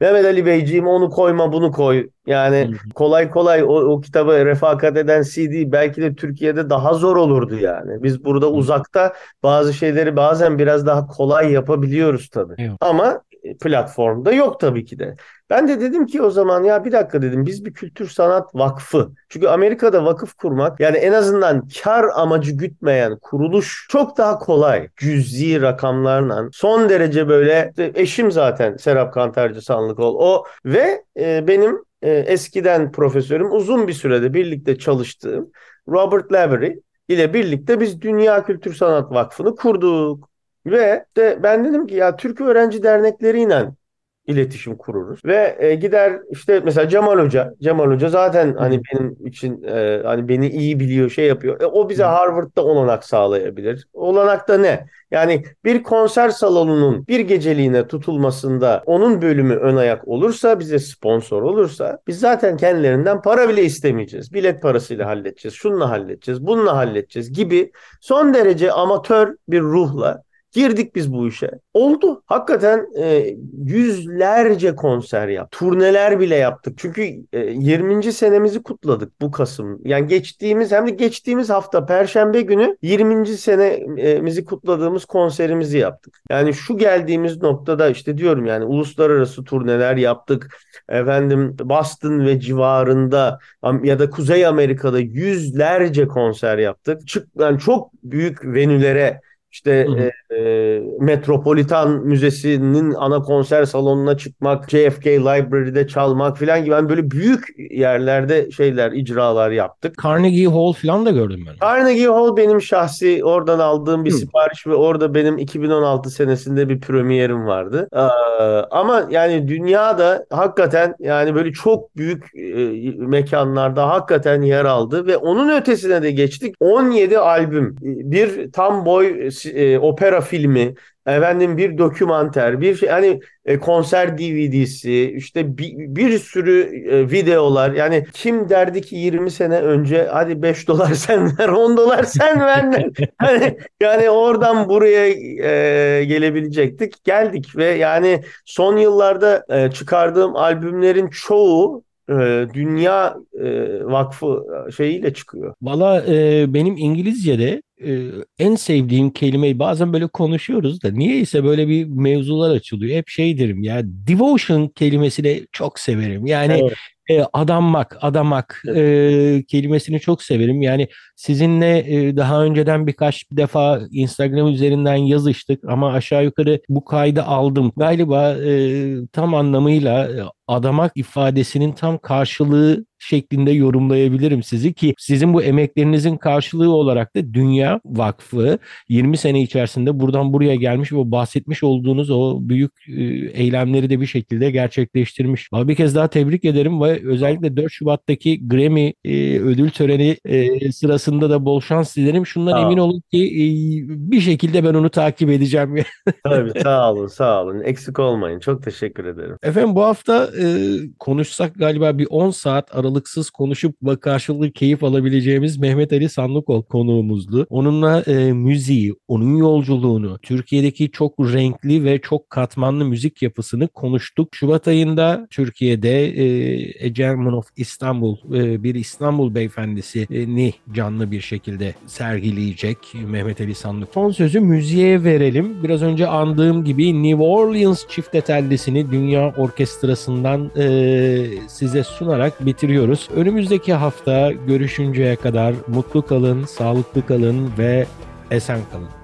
Speaker 2: Mehmet Ali Beyciğim onu koyma, bunu koy. Yani kolay kolay o, o kitabı refakat eden CD belki de Türkiye'de daha zor olurdu yani. Biz burada uzakta bazı şeyleri bazen biraz daha kolay yapabiliyoruz tabii.
Speaker 1: Evet.
Speaker 2: Ama platformda yok tabii ki de. Ben de dedim ki o zaman ya bir dakika dedim biz bir kültür sanat vakfı. Çünkü Amerika'da vakıf kurmak yani en azından kar amacı gütmeyen kuruluş çok daha kolay. Cüzi rakamlarla son derece böyle eşim zaten Serap Kantarcı Sanlıkol o ve e, benim e, eskiden profesörüm uzun bir sürede birlikte çalıştığım Robert Lavery ile birlikte biz Dünya Kültür Sanat Vakfı'nı kurduk. Ve de ben dedim ki ya Türk öğrenci dernekleriyle iletişim kururuz. Ve e, gider işte mesela Cemal Hoca, Cemal Hoca zaten hani benim için e, hani beni iyi biliyor, şey yapıyor. E, o bize. Harvard'da olanak sağlayabilir. Olanak da ne? Yani bir konser salonunun bir geceliğine tutulmasında onun bölümü ön ayak olursa, bize sponsor olursa biz zaten kendilerinden para bile istemeyeceğiz. Bilet parasıyla halledeceğiz, şununla halledeceğiz, bununla halledeceğiz gibi son derece amatör bir ruhla Girdik biz bu işe. Oldu. Hakikaten e, yüzlerce konser yaptık. Turneler bile yaptık. Çünkü e, 20. senemizi kutladık bu Kasım. Yani geçtiğimiz hem de geçtiğimiz hafta Perşembe günü 20. senemizi kutladığımız konserimizi yaptık. Yani şu geldiğimiz noktada işte diyorum yani uluslararası turneler yaptık. Efendim Boston ve civarında ya da Kuzey Amerika'da yüzlerce konser yaptık. Çık, yani çok büyük venülere işte e, e, Metropolitan Müzesi'nin ana konser salonuna çıkmak, JFK Library'de çalmak falan gibi yani böyle büyük yerlerde şeyler, icralar yaptık.
Speaker 1: Carnegie Hall falan da gördüm ben.
Speaker 2: Carnegie Hall benim şahsi oradan aldığım bir
Speaker 1: Hı.
Speaker 2: sipariş ve orada benim 2016 senesinde bir premierim vardı. Ee, ama yani dünyada hakikaten yani böyle çok büyük e, mekanlarda hakikaten yer aldı ve onun ötesine de geçtik. 17 albüm, bir tam boy e, opera filmi, efendim bir dokümanter, bir şey hani e, konser DVD'si, işte bir, bir sürü e, videolar. Yani kim derdi ki 20 sene önce hadi 5 dolar sen ver, 10 dolar sen ver. hani, yani oradan buraya e, gelebilecektik. Geldik ve yani son yıllarda e, çıkardığım albümlerin çoğu e, Dünya e, Vakfı şeyiyle çıkıyor.
Speaker 1: Valla e, benim İngilizce'de e, en sevdiğim kelimeyi bazen böyle konuşuyoruz da niyeyse böyle bir mevzular açılıyor. Hep şey derim ya devotion kelimesini çok severim. Yani
Speaker 2: Evet.
Speaker 1: e, adanmak, adamak e, kelimesini çok severim. Yani sizinle e, daha önceden birkaç defa Instagram üzerinden yazıştık ama aşağı yukarı bu kaydı aldım. Galiba e, tam anlamıyla e, adamak ifadesinin tam karşılığı şeklinde yorumlayabilirim sizi ki sizin bu emeklerinizin karşılığı olarak da Dünya Vakfı 20 sene içerisinde buradan buraya gelmiş ve bahsetmiş olduğunuz o büyük e, eylemleri de bir şekilde gerçekleştirmiş. Bir kez daha tebrik ederim ve özellikle 4 Şubat'taki Grammy e, ödül töreni e, sırasında da bol şans dilerim. Şundan emin olun ki e, bir şekilde ben onu takip edeceğim.
Speaker 2: Tabii sağ olun sağ olun. Eksik olmayın. Çok teşekkür ederim.
Speaker 1: Efendim bu hafta e, konuşsak galiba bir 10 saat aralıksız konuşup karşılıklı keyif alabileceğimiz Mehmet Ali Sanlıkol konuğumuzdu. Onunla e, müziği, onun yolculuğunu, Türkiye'deki çok renkli ve çok katmanlı müzik yapısını konuştuk. Şubat ayında Türkiye'de e, A German of İstanbul, e, bir İstanbul beyefendisini canlı bir şekilde sergileyecek Mehmet Ali Sanlık. Son sözü müziğe verelim. Biraz önce andığım gibi New Orleans çifte tellisini Dünya Orkestrası'ndan e, size sunarak bitiriyoruz. Önümüzdeki hafta görüşünceye kadar mutlu kalın, sağlıklı kalın ve esen kalın.